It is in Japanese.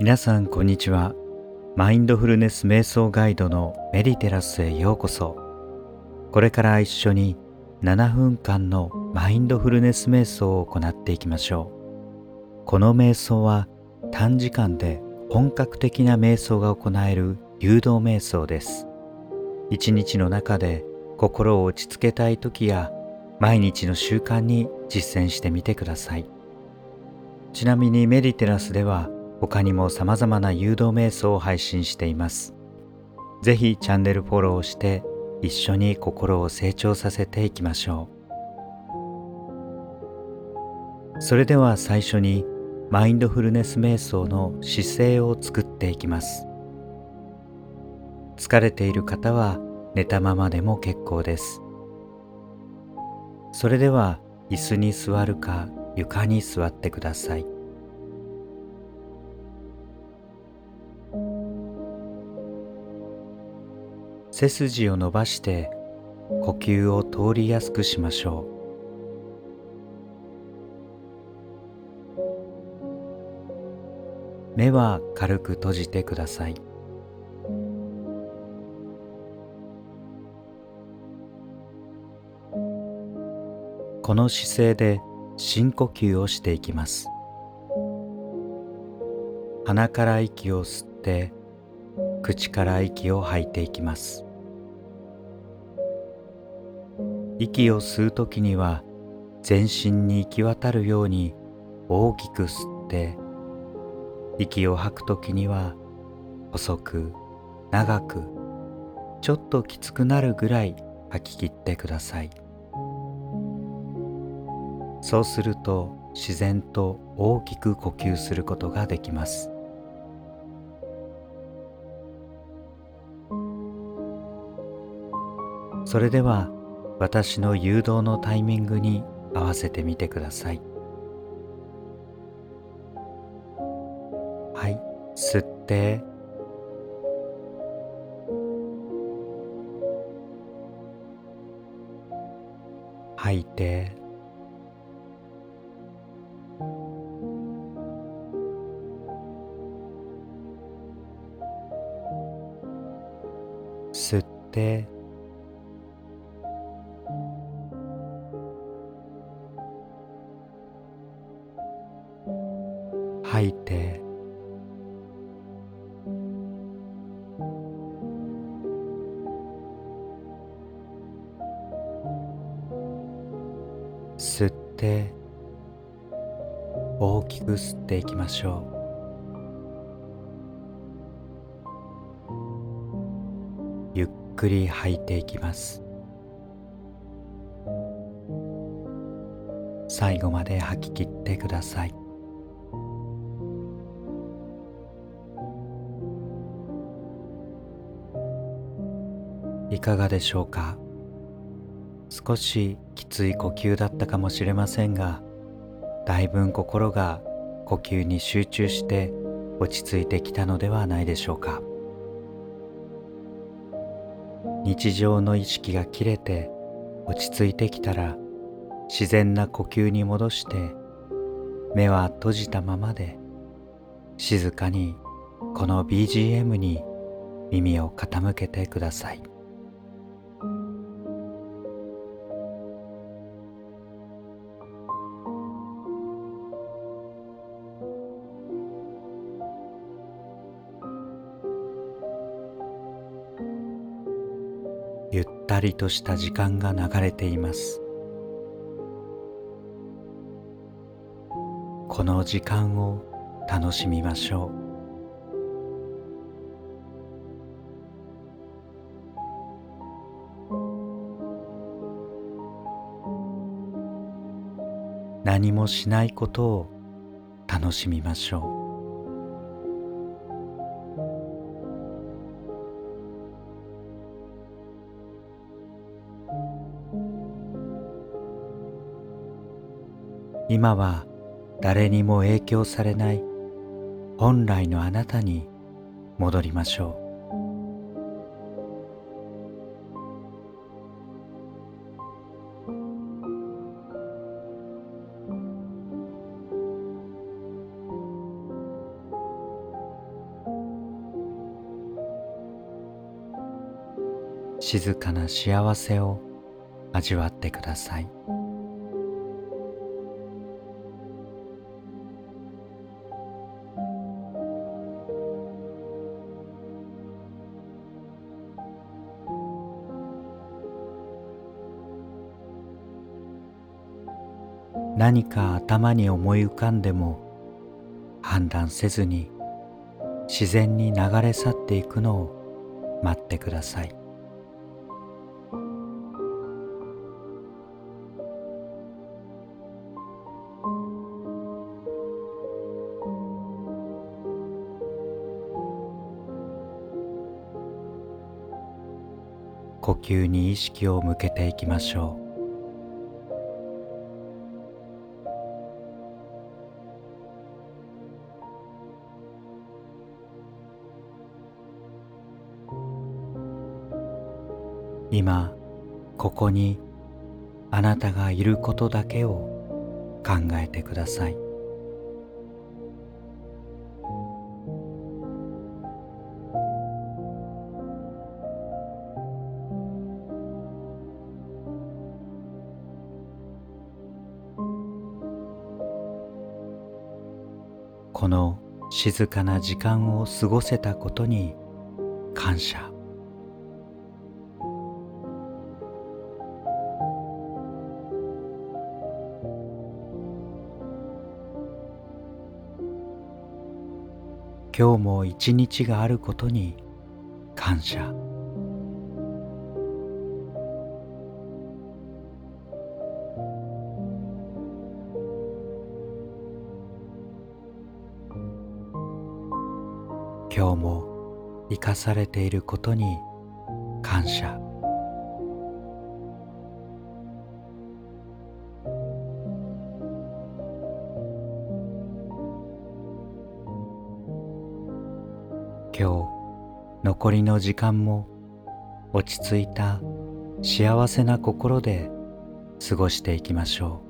皆さんこんにちは。マインドフルネス瞑想ガイドのメディテラスへようこそ。これから一緒に7分間のマインドフルネス瞑想を行っていきましょう。この瞑想は短時間で本格的な瞑想が行える誘導瞑想です。一日の中で心を落ち着けたい時や毎日の習慣に実践してみてください。ちなみにメディテラスでは他にも様々な誘導瞑想を配信しています。ぜひチャンネルフォローして一緒に心を成長させていきましょう。それでは最初にマインドフルネス瞑想の姿勢を作っていきます。疲れている方は寝たままでも結構です。それでは椅子に座るか床に座ってください。背筋を伸ばして呼吸を通りやすくしましょう。目は軽く閉じてください。この姿勢で深呼吸をしていきます。鼻から息を吸って口から息を吐いていきます。息を吸う時には全身に行き渡るように大きく吸って息を吐く時には細く長くちょっときつくなるぐらい吐き切ってください。そうすると自然と大きく呼吸することができます。それでは私の誘導のタイミングに合わせてみてください。はい。吸って。吐いて。吸って。て大きく吸っていきましょう。ゆっくり吐いていきます。最後まで吐き切ってください。いかがでしょうか？少しきつい呼吸だったかもしれませんがだいぶ心が呼吸に集中して落ち着いてきたのではないでしょうか日常の意識が切れて落ち着いてきたら自然な呼吸に戻して目は閉じたままで静かにこの BGM に耳を傾けてください。ったりとした時間が流れています。この時間を楽しみましょう。何もしないことを楽しみましょう。今は誰にも影響されない本来のあなたに戻りましょう静かな幸せを味わってください。何か頭に思い浮かんでも判断せずに自然に流れ去っていくのを待ってください。呼吸に意識を向けていきましょう。今ここにあなたがいることだけを考えてください。この静かな時間を過ごせたことに感謝。今日も一日があることに感謝。今日も生かされていることに感謝。今日残りの時間も落ち着いた幸せな心で過ごしていきましょう。